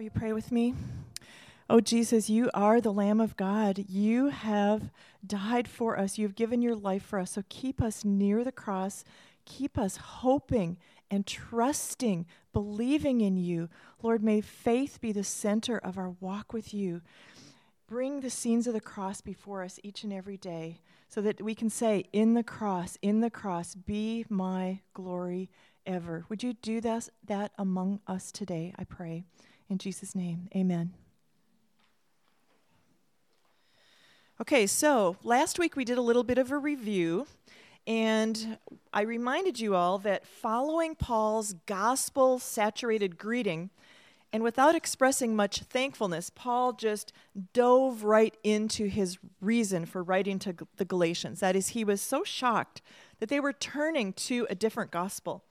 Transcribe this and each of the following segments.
Will you pray with me? Oh, Jesus, you are the Lamb of God. You have died for us. You've given your life for us. So keep us near the cross. Keep us hoping and trusting, believing in you. Lord, may faith be the center of our walk with you. Bring the scenes of the cross before us each and every day so that we can say, In the cross, in the cross, be my glory ever. Would you do that, that among us today? I pray. In Jesus' name, amen. Okay, so last week we did a little bit of a review, and I reminded you all that following Paul's gospel saturated greeting, and without expressing much thankfulness, Paul just dove right into his reason for writing to the Galatians. That is, he was so shocked that they were turning to a different gospel.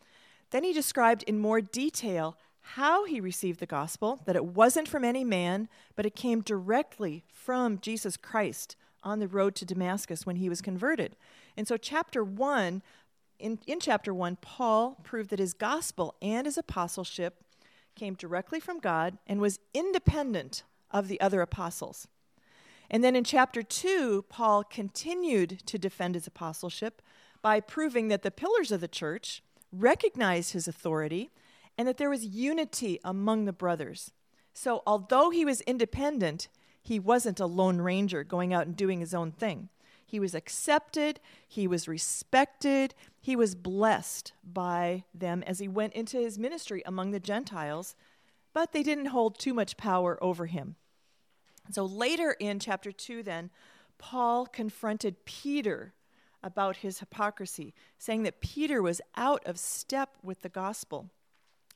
Then he described in more detail how he received the gospel, that it wasn't from any man, but it came directly from Jesus Christ on the road to Damascus when he was converted. And so, chapter 1, in, in chapter 1, Paul proved that his gospel and his apostleship came directly from God and was independent of the other apostles. And then in chapter 2, Paul continued to defend his apostleship by proving that the pillars of the church recognized his authority and that there was unity among the brothers. So, although he was independent, he wasn't a lone ranger going out and doing his own thing. He was accepted, he was respected, he was blessed by them as he went into his ministry among the Gentiles, but they didn't hold too much power over him. So later in chapter 2, then, Paul confronted Peter about his hypocrisy, saying that Peter was out of step with the gospel.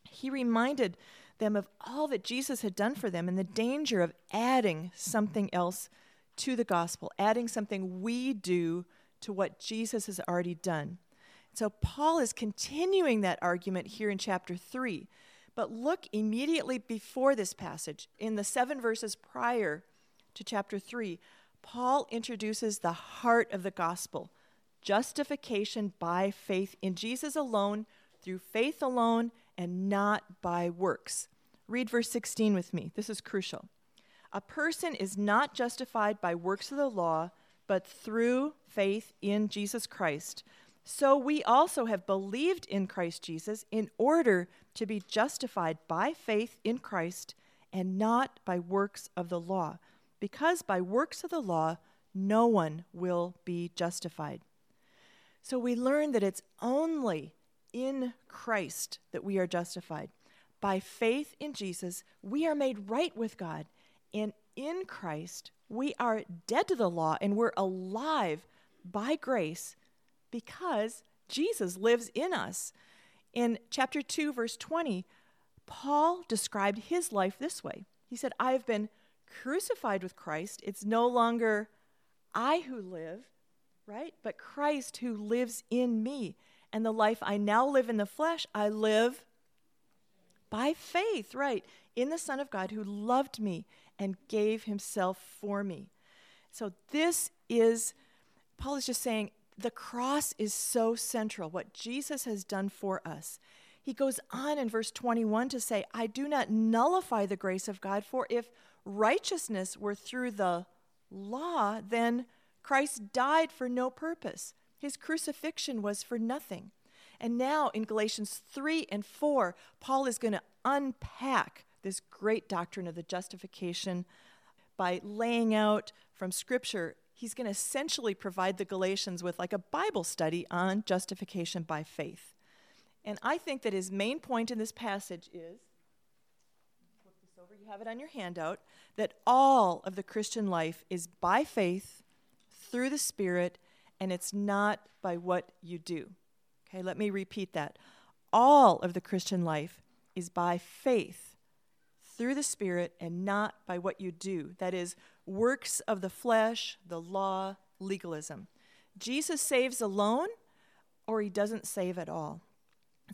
He reminded them of all that Jesus had done for them and the danger of adding something else to the gospel, adding something we do to what Jesus has already done. So Paul is continuing that argument here in chapter 3. But look immediately before this passage, in the seven verses prior to chapter 3, Paul introduces the heart of the gospel justification by faith in Jesus alone, through faith alone, and not by works. Read verse 16 with me. This is crucial. A person is not justified by works of the law, but through faith in Jesus Christ. So we also have believed in Christ Jesus in order to be justified by faith in Christ and not by works of the law, because by works of the law no one will be justified. So we learn that it's only in Christ that we are justified. By faith in Jesus, we are made right with God. And in Christ, we are dead to the law and we're alive by grace because Jesus lives in us. In chapter 2, verse 20, Paul described his life this way He said, I have been crucified with Christ. It's no longer I who live, right? But Christ who lives in me. And the life I now live in the flesh, I live by faith, right, in the Son of God who loved me and gave himself for me. So this is, Paul is just saying, the cross is so central, what Jesus has done for us. He goes on in verse 21 to say, I do not nullify the grace of God, for if righteousness were through the law, then Christ died for no purpose. His crucifixion was for nothing. And now in Galatians 3 and 4, Paul is going to unpack this great doctrine of the justification by laying out from Scripture. He's going to essentially provide the Galatians with like a Bible study on justification by faith. And I think that his main point in this passage is flip this over, you have it on your handout, that all of the Christian life is by faith through the Spirit, and it's not by what you do. Okay, let me repeat that. All of the Christian life is by faith through the Spirit and not by what you do. That is, works of the flesh, the law, legalism. Jesus saves alone, or he doesn't save at all.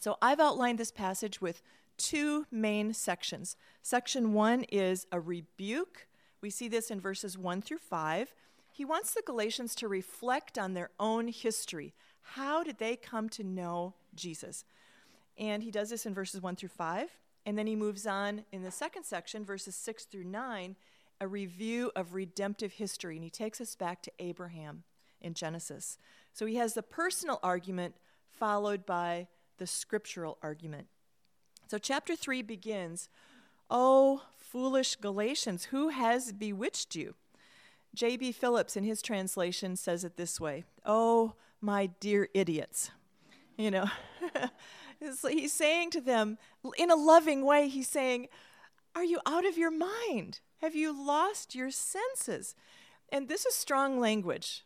So I've outlined this passage with two main sections. Section one is a rebuke. We see this in verses 1 through 5. He wants the Galatians to reflect on their own history. How did they come to know Jesus? And he does this in verses 1 through 5. And then he moves on in the second section, verses 6 through 9, a review of redemptive history. And he takes us back to Abraham in Genesis. So he has the personal argument followed by the scriptural argument. So chapter 3 begins Oh, foolish Galatians, who has bewitched you? J.B. Phillips, in his translation, says it this way Oh, my dear idiots. You know, he's saying to them in a loving way, he's saying, Are you out of your mind? Have you lost your senses? And this is strong language.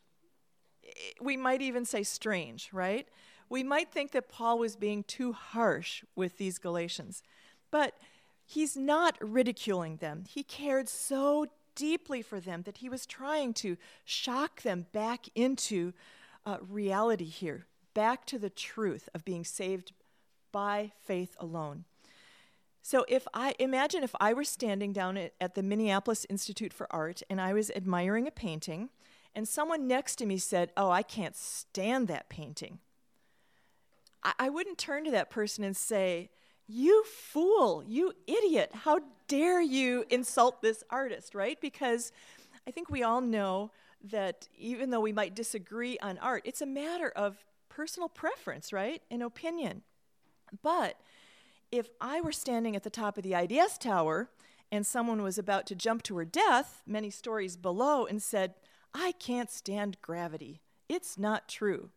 We might even say strange, right? We might think that Paul was being too harsh with these Galatians, but he's not ridiculing them. He cared so deeply for them that he was trying to shock them back into uh, reality here, back to the truth of being saved by faith alone. So if I imagine if I were standing down at, at, the Minneapolis Institute for Art and I was admiring a painting and someone next to me said, "Oh, I can't stand that painting." I, I wouldn't turn to that person and say, "You fool, you idiot. How dare you insult this artist?" right? Because I think we all know that even though we might disagree on art, it's a matter of personal preference, right? An opinion. But if I were standing at the top of the IDS tower and someone was about to jump to her death many stories below and said, I can't stand gravity, it's not true.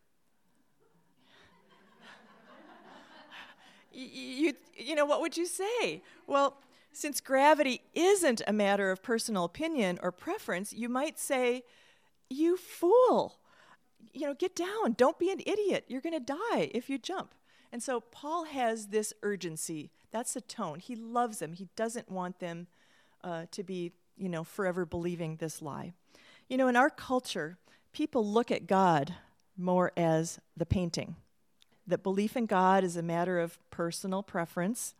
You, you know, what would you say? Well, since gravity isn't a matter of personal opinion or preference, you might say, You fool! You know, get down. Don't be an idiot. You're going to die if you jump. And so Paul has this urgency. That's the tone. He loves them. He doesn't want them uh, to be, you know, forever believing this lie. You know, in our culture, people look at God more as the painting. That belief in God is a matter of personal preference,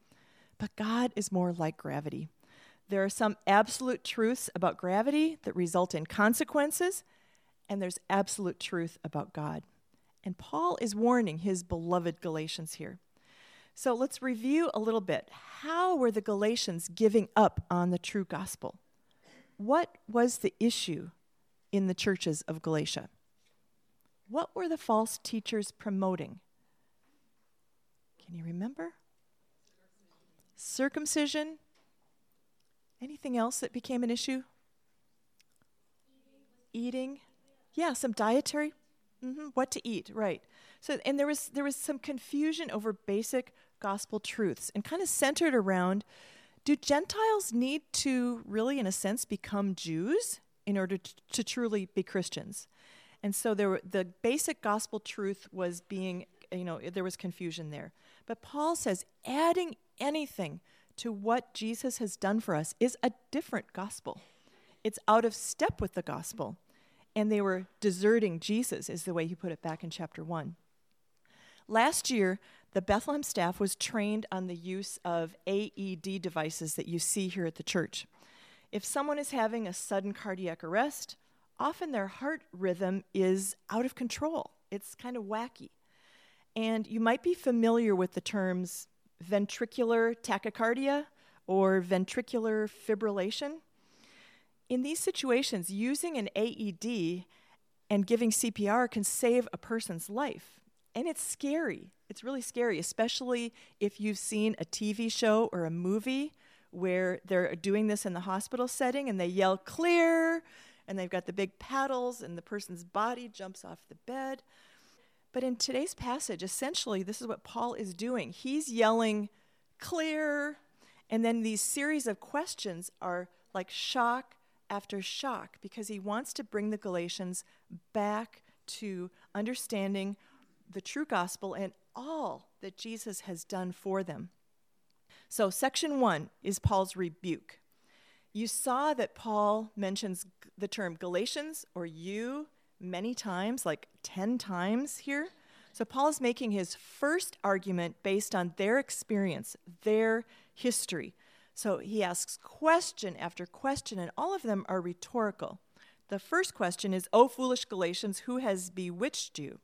but God is more like gravity. There are some absolute truths about gravity that result in consequences, and there's absolute truth about God. And Paul is warning his beloved Galatians here. So let's review a little bit. How were the Galatians giving up on the true gospel? What was the issue in the churches of Galatia? What were the false teachers promoting? Can you remember? Circumcision. Anything else that became an issue? Eating. Yeah, some dietary Mm-hmm. What to eat, right? So, and there was there was some confusion over basic gospel truths, and kind of centered around: Do Gentiles need to really, in a sense, become Jews in order to, to truly be Christians? And so there were, the basic gospel truth was being, you know, there was confusion there. But Paul says adding anything to what Jesus has done for us is a different gospel. It's out of step with the gospel and they were deserting Jesus, is the way he put it back in chapter 1. Last year, the Bethlehem staff was trained on the use of AED devices that you see here at the church. If someone is having a sudden cardiac arrest, often their heart rhythm is out of control. It's kind of wacky. And you might be familiar with the terms ventricular tachycardia or ventricular fibrillation in these situations, using an AED and giving CPR can save a person's life. And it's scary. It's really scary, especially if you've seen a TV show or a movie where they're doing this in the hospital setting and they yell clear and they've got the big paddles and the person's body jumps off the bed. But in today's passage, essentially, this is what Paul is doing. He's yelling clear, and then these series of questions are like shock, after shock because he wants to bring the Galatians back to understanding the true gospel and all that Jesus has done for them. So, section one is Paul's rebuke. You saw that Paul mentions the term Galatians or you many times, like 10 times here. So, Paul is making his first argument based on their experience, their history. So he asks question after question, and all of them are rhetorical. The first question is, O foolish Galatians, who has bewitched you?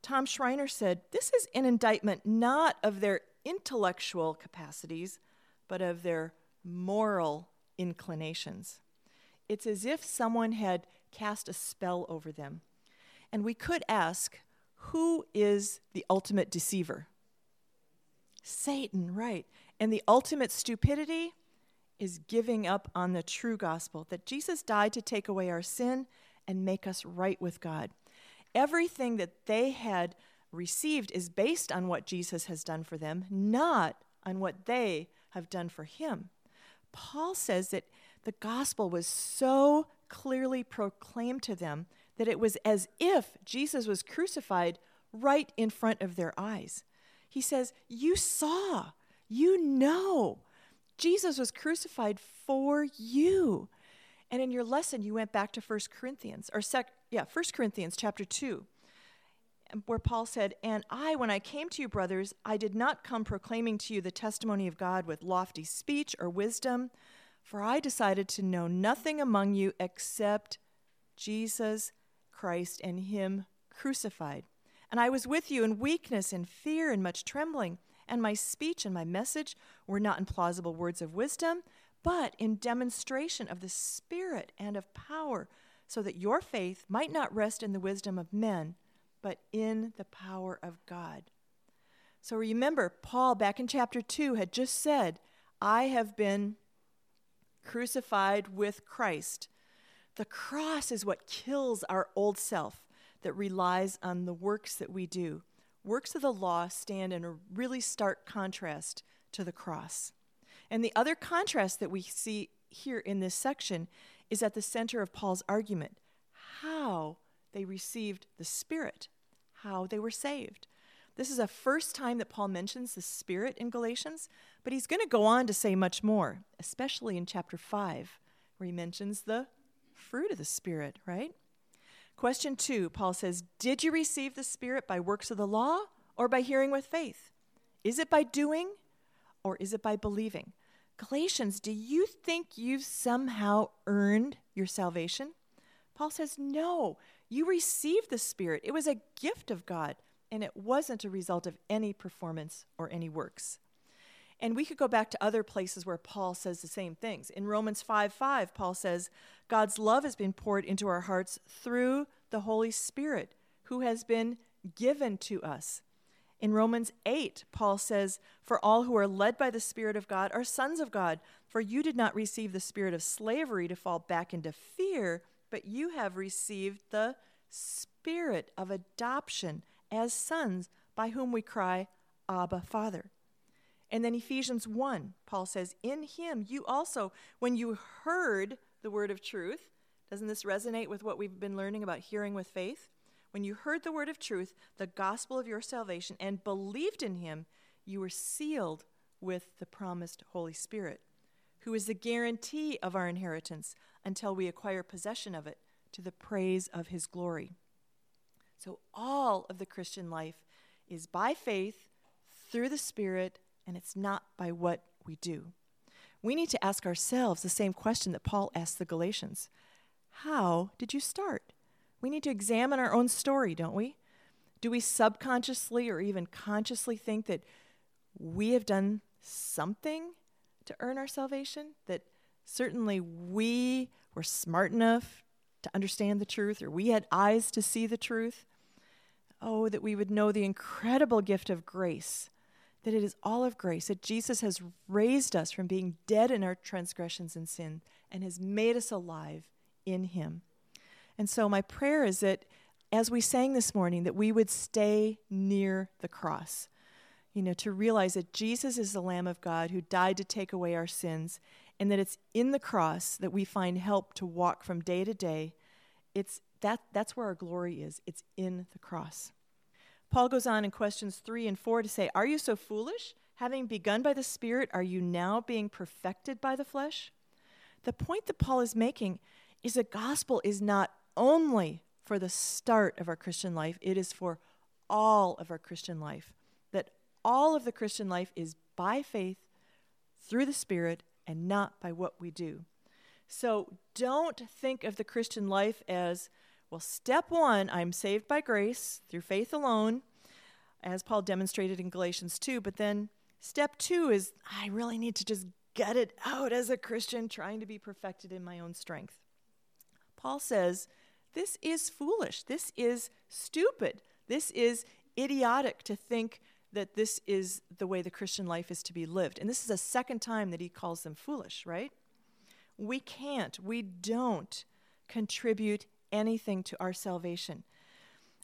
Tom Schreiner said, This is an indictment not of their intellectual capacities, but of their moral inclinations. It's as if someone had cast a spell over them. And we could ask, who is the ultimate deceiver? Satan, right. And the ultimate stupidity is giving up on the true gospel that Jesus died to take away our sin and make us right with God. Everything that they had received is based on what Jesus has done for them, not on what they have done for him. Paul says that the gospel was so clearly proclaimed to them that it was as if Jesus was crucified right in front of their eyes. He says, You saw, you know. Jesus was crucified for you. And in your lesson, you went back to 1 Corinthians, or sec, yeah, 1 Corinthians chapter 2, where Paul said, And I, when I came to you, brothers, I did not come proclaiming to you the testimony of God with lofty speech or wisdom, for I decided to know nothing among you except Jesus Christ and Him crucified. And I was with you in weakness and fear and much trembling, and my speech and my message were not in plausible words of wisdom, but in demonstration of the Spirit and of power, so that your faith might not rest in the wisdom of men, but in the power of God. So remember, Paul, back in chapter 2, had just said, I have been crucified with Christ. The cross is what kills our old self that relies on the works that we do. Works of the law stand in a really stark contrast to the cross. And the other contrast that we see here in this section is at the center of Paul's argument how they received the Spirit, how they were saved. This is a first time that Paul mentions the Spirit in Galatians, but he's going to go on to say much more, especially in chapter 5, where he mentions the fruit of the Spirit, right? Question two Paul says, Did you receive the Spirit by works of the law or by hearing with faith? Is it by doing or is it by believing? Galatians, do you think you've somehow earned your salvation? Paul says, No, you received the Spirit. It was a gift of God, and it wasn't a result of any performance or any works. And we could go back to other places where Paul says the same things. In Romans 5 5, Paul says, God's love has been poured into our hearts through the Holy Spirit, who has been given to us. In Romans 8, Paul says, For all who are led by the Spirit of God are sons of God. For you did not receive the spirit of slavery to fall back into fear, but you have received the spirit of adoption as sons, by whom we cry, Abba, Father. And then Ephesians 1, Paul says, In him you also, when you heard the word of truth, doesn't this resonate with what we've been learning about hearing with faith? When you heard the word of truth, the gospel of your salvation, and believed in him, you were sealed with the promised Holy Spirit, who is the guarantee of our inheritance until we acquire possession of it to the praise of his glory. So, all of the Christian life is by faith through the Spirit, and it's not by what we do. We need to ask ourselves the same question that Paul asked the Galatians How did you start? We need to examine our own story, don't we? Do we subconsciously or even consciously think that we have done something to earn our salvation? That certainly we were smart enough to understand the truth, or we had eyes to see the truth? Oh, that we would know the incredible gift of grace, that it is all of grace, that Jesus has raised us from being dead in our transgressions and sin and has made us alive in Him. And so, my prayer is that as we sang this morning, that we would stay near the cross. You know, to realize that Jesus is the Lamb of God who died to take away our sins, and that it's in the cross that we find help to walk from day to day. It's that, that's where our glory is. It's in the cross. Paul goes on in questions 3 and 4 to say, Are you so foolish? Having begun by the Spirit, are you now being perfected by the flesh? The point that Paul is making is the gospel is not only for the start of our Christian life, it is for all of our Christian life. That all of the Christian life is by faith through the Spirit and not by what we do. So don't think of the Christian life as, well, step one, I'm saved by grace through faith alone, as Paul demonstrated in Galatians 2, but then step two is, I really need to just gut it out as a Christian, trying to be perfected in my own strength. Paul says, This is foolish. This is stupid. This is idiotic to think that this is the way the Christian life is to be lived. And this is a second time that he calls them foolish, right? We can't, we don't contribute anything to our salvation.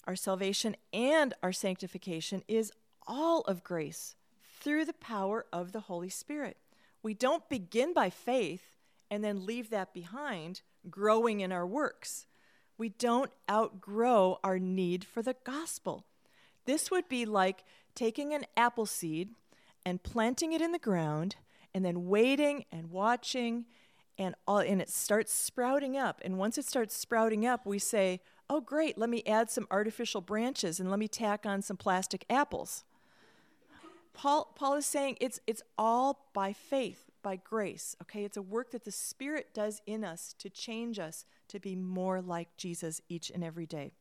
Our salvation and our sanctification is all of grace through the power of the Holy Spirit. We don't begin by faith and then leave that behind, growing in our works. We don't outgrow our need for the gospel. This would be like taking an apple seed and planting it in the ground and then waiting and watching and all and it starts sprouting up. And once it starts sprouting up we say oh great let me add some artificial branches and let me tack on some plastic apples. Paul paul is saying it's it's all by faith by grace okay? It's a work that the spirit does in us to change us to be more like jesus each and every day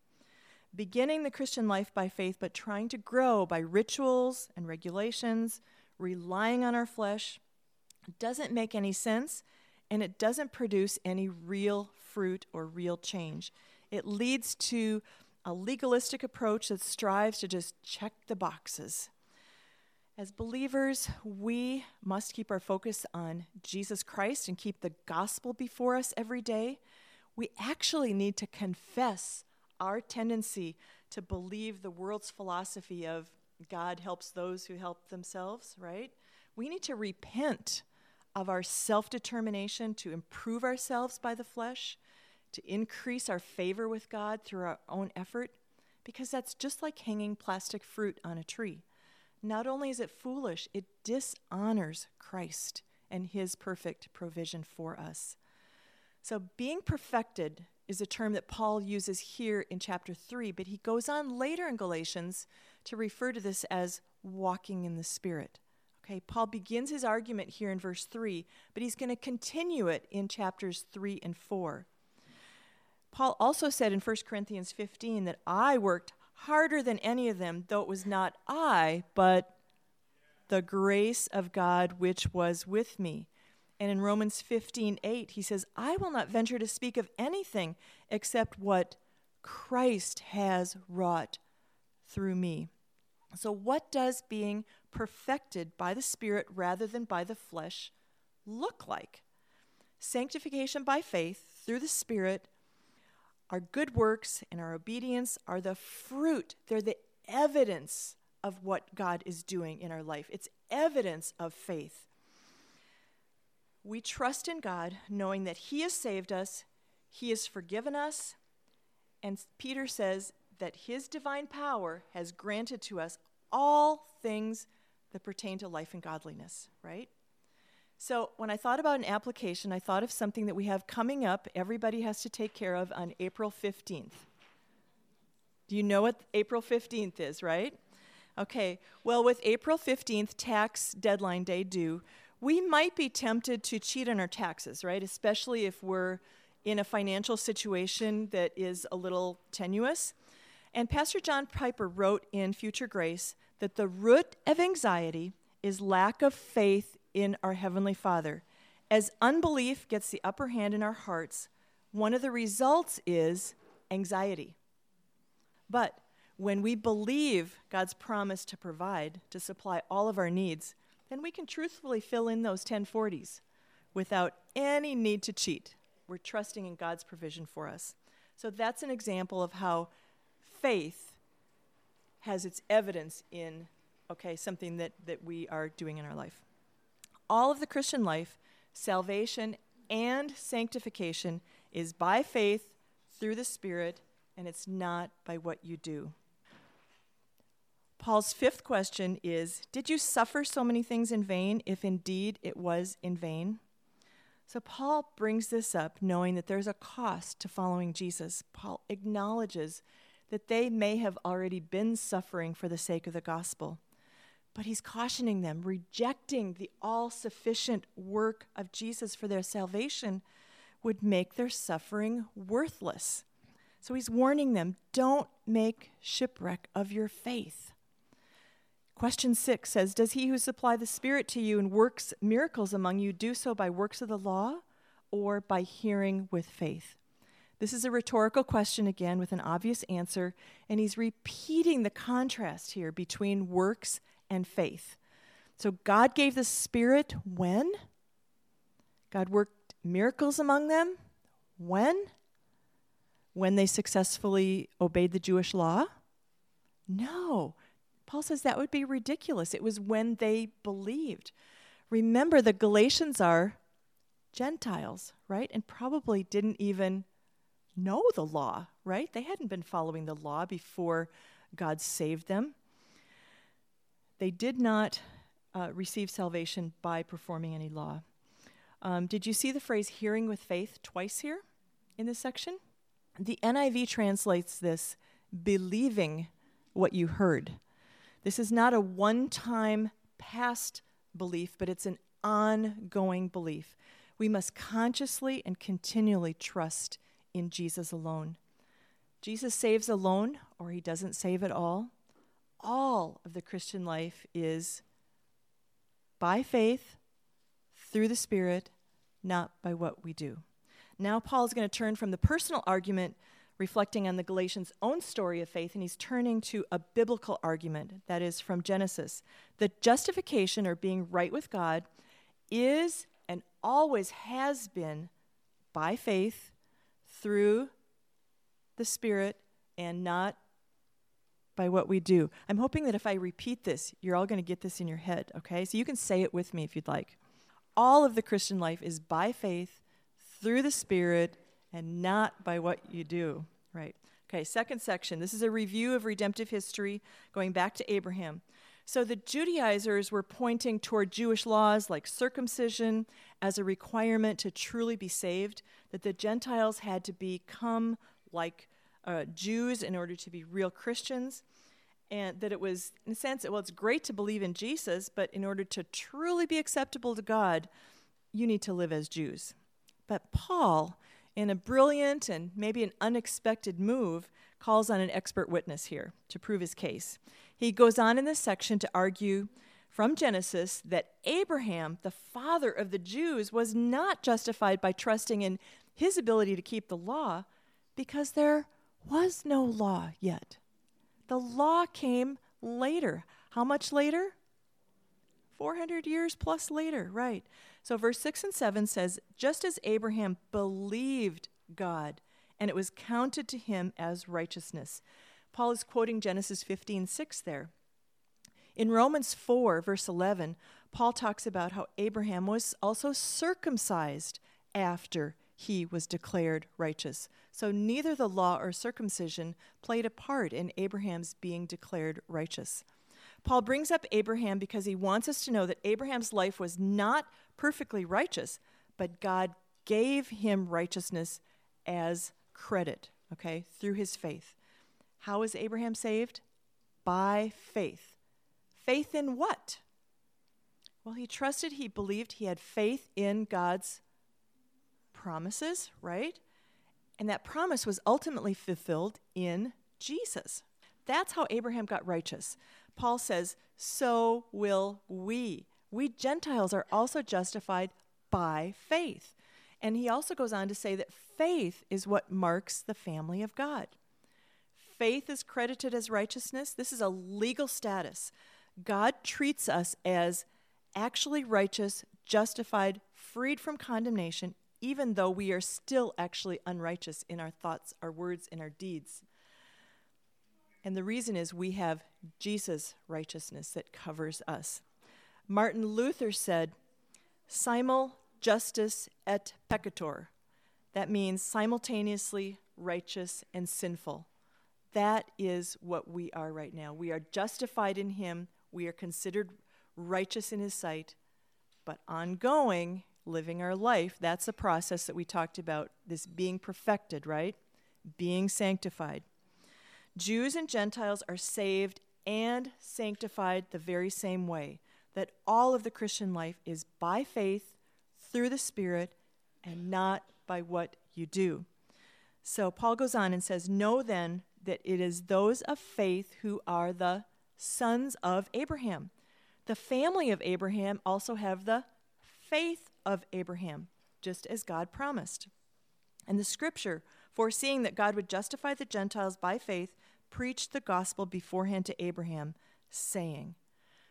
beginning the christian life by faith but trying to grow by rituals and regulations relying on our flesh doesn't make any sense and it doesn't produce any real fruit or real change. It leads to a legalistic approach that strives to just check the boxes. As believers, we must keep our focus on Jesus Christ and keep the gospel before us every day. We actually need to confess our tendency to believe the world's philosophy of God helps those who help themselves, right? We need to repent of our self determination to improve ourselves by the flesh, to increase our favor with God through our own effort, because that's just like hanging plastic fruit on a tree. Not only is it foolish, it dishonors Christ and his perfect provision for us. So, being perfected is a term that Paul uses here in chapter 3, but he goes on later in Galatians to refer to this as walking in the Spirit. Okay, Paul begins his argument here in verse 3, but he's going to continue it in chapters 3 and 4. Paul also said in 1 Corinthians 15 that I worked harder than any of them, though it was not I, but the grace of God which was with me. And in Romans 15 8, he says, I will not venture to speak of anything except what Christ has wrought through me. So, what does being perfected by the Spirit rather than by the flesh look like? Sanctification by faith through the Spirit, our good works and our obedience are the fruit, they're the evidence of what God is doing in our life. It's evidence of faith. We trust in God, knowing that He has saved us, He has forgiven us, and Peter says that His divine power has granted to us all things that pertain to life and godliness, right? So, when I thought about an application, I thought of something that we have coming up, everybody has to take care of on April 15th. Do you know what April 15th is, right? Okay, well, with April 15th, tax deadline day due, we might be tempted to cheat on our taxes, right? Especially if we're in a financial situation that is a little tenuous. And Pastor John Piper wrote in Future Grace that the root of anxiety is lack of faith in our Heavenly Father. As unbelief gets the upper hand in our hearts, one of the results is anxiety. But when we believe God's promise to provide, to supply all of our needs, then we can truthfully fill in those 1040s without any need to cheat. We're trusting in God's provision for us. So that's an example of how faith has its evidence in, okay, something that, that we are doing in our life. All of the Christian life, salvation and sanctification, is by faith through the Spirit, and it's not by what you do. Paul's fifth question is Did you suffer so many things in vain, if indeed it was in vain? So, Paul brings this up knowing that there's a cost to following Jesus. Paul acknowledges that they may have already been suffering for the sake of the gospel. But he's cautioning them, rejecting the all sufficient work of Jesus for their salvation would make their suffering worthless. So he's warning them don't make shipwreck of your faith. Question six says Does he who supply the Spirit to you and works miracles among you do so by works of the law or by hearing with faith? This is a rhetorical question again with an obvious answer, and he's repeating the contrast here between works and faith. So God gave the Spirit when? God worked miracles among them when? When they successfully obeyed the Jewish law? No. Paul says that would be ridiculous. It was when they believed. Remember, the Galatians are Gentiles, right? And probably didn't even know the law, right? They hadn't been following the law before God saved them. They did not uh, receive salvation by performing any law. Um, did you see the phrase hearing with faith twice here in this section? The NIV translates this believing what you heard. This is not a one time past belief, but it's an ongoing belief. We must consciously and continually trust in Jesus alone. Jesus saves alone, or he doesn't save at all. All of the Christian life is by faith, through the Spirit, not by what we do. Now, Paul is going to turn from the personal argument reflecting on the Galatians' own story of faith, and he's turning to a biblical argument that is from Genesis. The justification, or being right with God, is and always has been by faith through the Spirit and not by what we do. I'm hoping that if I repeat this, you're all going to get this in your head, okay? So you can say it with me if you'd like. All of the Christian life is by faith through the Spirit and not by what you do, right? Okay, second section. This is a review of redemptive history going back to Abraham. So the Judaizers were pointing toward Jewish laws like circumcision as a requirement to truly be saved, that the Gentiles had to become like uh, Jews in order to be real Christians, and that it was, in a sense, well, it's great to believe in Jesus, but in order to truly be acceptable to God, you need to live as Jews. But Paul, in a brilliant and maybe an unexpected move, calls on an expert witness here to prove his case. He goes on in this section to argue from Genesis that Abraham, the father of the Jews, was not justified by trusting in his ability to keep the law because there was no law yet. The law came later. How much later? 400 years plus later, right. So, verse 6 and 7 says, Just as Abraham believed God, and it was counted to him as righteousness. Paul is quoting Genesis 15 6 there. In Romans 4, verse 11, Paul talks about how Abraham was also circumcised after he was declared righteous. So neither the law or circumcision played a part in Abraham's being declared righteous. Paul brings up Abraham because he wants us to know that Abraham's life was not perfectly righteous, but God gave him righteousness as credit, okay, through his faith. How was Abraham saved? By faith. Faith in what? Well, he trusted, he believed, he had faith in God's promises, right? And that promise was ultimately fulfilled in Jesus. That's how Abraham got righteous. Paul says, So will we. We Gentiles are also justified by faith. And he also goes on to say that faith is what marks the family of God. Faith is credited as righteousness. This is a legal status. God treats us as actually righteous, justified, freed from condemnation, even though we are still actually unrighteous in our thoughts, our words, and our deeds. And the reason is we have Jesus' righteousness that covers us. Martin Luther said, simul justus et peccator. That means simultaneously righteous and sinful. That is what we are right now. We are justified in Him, we are considered righteous in His sight, but ongoing, living our life, that's the process that we talked about, this being perfected, right? Being sanctified. Jews and Gentiles are saved and sanctified the very same way. That all of the Christian life is by faith through the Spirit and not by what you do. So Paul goes on and says, Know then that it is those of faith who are the sons of Abraham. The family of Abraham also have the faith of Abraham, just as God promised. And the scripture, foreseeing that God would justify the Gentiles by faith, preached the gospel beforehand to Abraham, saying,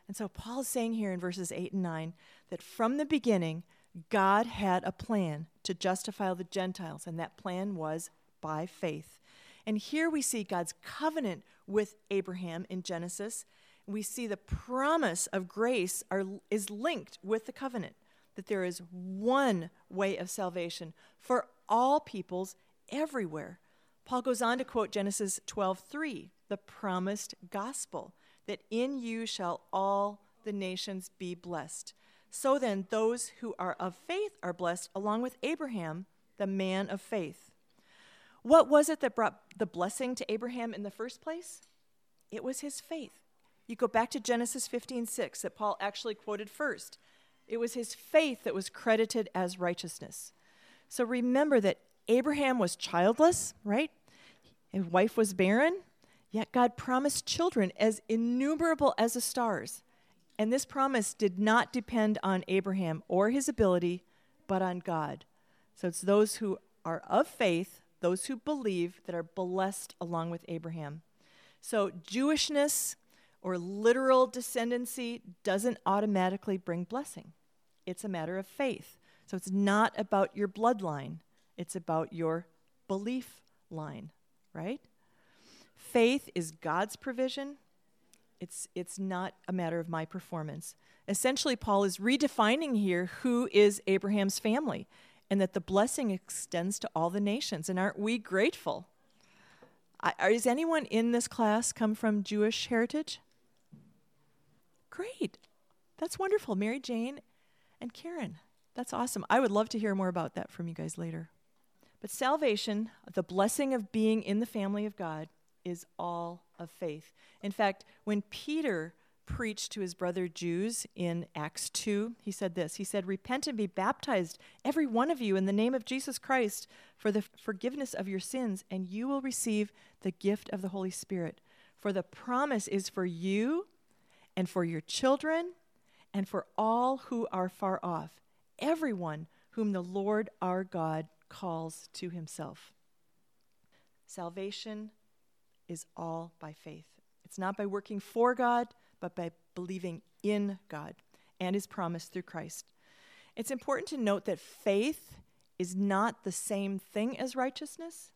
and so Paul is saying here in verses 8 and 9 that from the beginning, God had a plan to justify the Gentiles, and that plan was by faith. And here we see God's covenant with Abraham in Genesis. We see the promise of grace are, is linked with the covenant, that there is one way of salvation for all peoples everywhere. Paul goes on to quote Genesis 12:3, the promised gospel, that in you shall all the nations be blessed. So then, those who are of faith are blessed, along with Abraham, the man of faith. What was it that brought the blessing to Abraham in the first place? It was his faith. You go back to Genesis 15 6 that Paul actually quoted first. It was his faith that was credited as righteousness. So remember that Abraham was childless, right? His wife was barren, yet God promised children as innumerable as the stars. And this promise did not depend on Abraham or his ability, but on God. So it's those who are of faith, those who believe, that are blessed along with Abraham. So Jewishness or literal descendancy doesn't automatically bring blessing, it's a matter of faith. So it's not about your bloodline, it's about your belief line, right? Faith is God's provision, it's, it's not a matter of my performance. Essentially, Paul is redefining here who is Abraham's family and that the blessing extends to all the nations. And aren't we grateful? I, is anyone in this class come from Jewish heritage? Great. That's wonderful. Mary Jane and Karen. That's awesome. I would love to hear more about that from you guys later. But salvation, the blessing of being in the family of God, is all of faith. In fact, when Peter preached to his brother Jews in Acts 2, he said this He said, Repent and be baptized, every one of you, in the name of Jesus Christ, for the forgiveness of your sins, and you will receive the gift of the Holy Spirit. For the promise is for you and for your children and for all who are far off, everyone whom the Lord our God calls to himself. Salvation is all by faith. It's not by working for God, but by believing in God and his promise through Christ. It's important to note that faith is not the same thing as righteousness.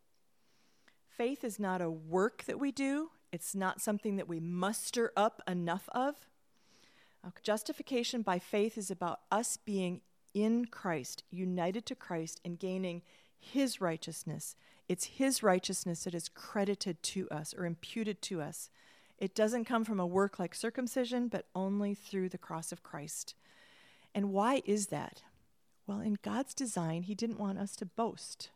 Faith is not a work that we do, it's not something that we muster up enough of. Uh, justification by faith is about us being in Christ, united to Christ, and gaining his righteousness. It's his righteousness that is credited to us or imputed to us. It doesn't come from a work like circumcision, but only through the cross of Christ. And why is that? Well, in God's design, he didn't want us to boast.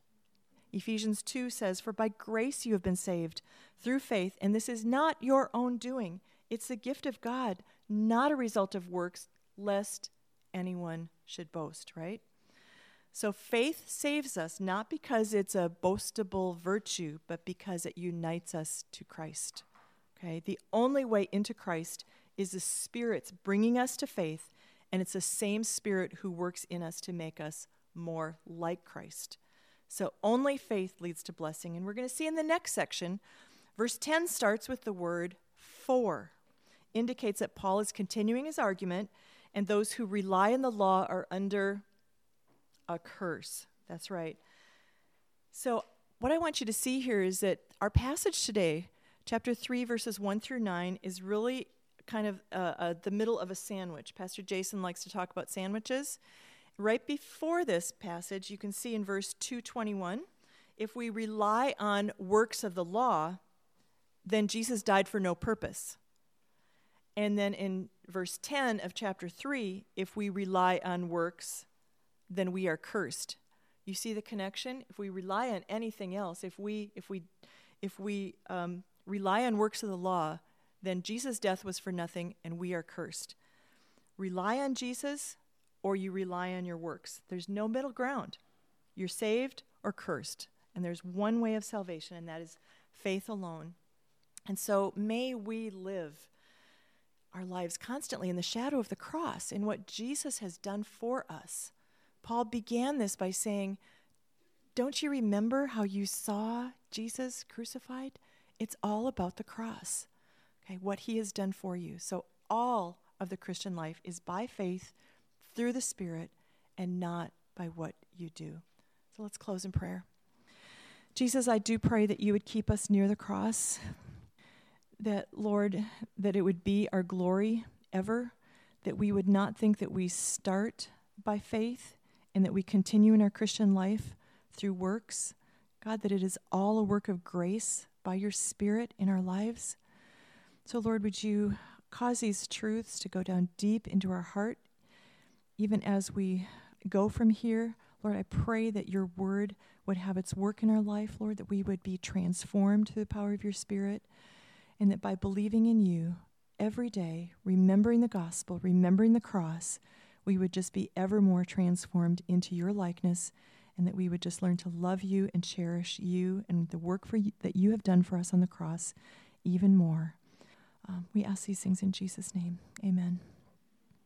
Ephesians 2 says, For by grace you have been saved through faith, and this is not your own doing. It's the gift of God, not a result of works, lest anyone should boast, right? So faith saves us not because it's a boastable virtue, but because it unites us to Christ. Okay? The only way into Christ is the Spirit's bringing us to faith, and it's the same Spirit who works in us to make us more like Christ. So only faith leads to blessing. And we're going to see in the next section, verse 10 starts with the word for, indicates that Paul is continuing his argument and those who rely on the law are under a curse. That's right. So, what I want you to see here is that our passage today, chapter 3, verses 1 through 9, is really kind of uh, uh, the middle of a sandwich. Pastor Jason likes to talk about sandwiches. Right before this passage, you can see in verse 221 if we rely on works of the law, then Jesus died for no purpose. And then in verse 10 of chapter 3, if we rely on works, then we are cursed. You see the connection? If we rely on anything else, if we, if we, if we um, rely on works of the law, then Jesus' death was for nothing and we are cursed. Rely on Jesus or you rely on your works. There's no middle ground. You're saved or cursed. And there's one way of salvation, and that is faith alone. And so may we live our lives constantly in the shadow of the cross and what Jesus has done for us. Paul began this by saying, Don't you remember how you saw Jesus crucified? It's all about the cross, okay, what he has done for you. So, all of the Christian life is by faith through the Spirit and not by what you do. So, let's close in prayer. Jesus, I do pray that you would keep us near the cross, that, Lord, that it would be our glory ever, that we would not think that we start by faith and that we continue in our Christian life through works. God, that it is all a work of grace by your Spirit in our lives. So, Lord, would you cause these truths to go down deep into our heart, even as we go from here? Lord, I pray that your word would have its work in our life, Lord, that we would be transformed through the power of your Spirit, and that by believing in you every day, remembering the gospel, remembering the cross, we would just be ever more transformed into your likeness, and that we would just learn to love you and cherish you and the work for you, that you have done for us on the cross even more. Um, we ask these things in Jesus' name. Amen.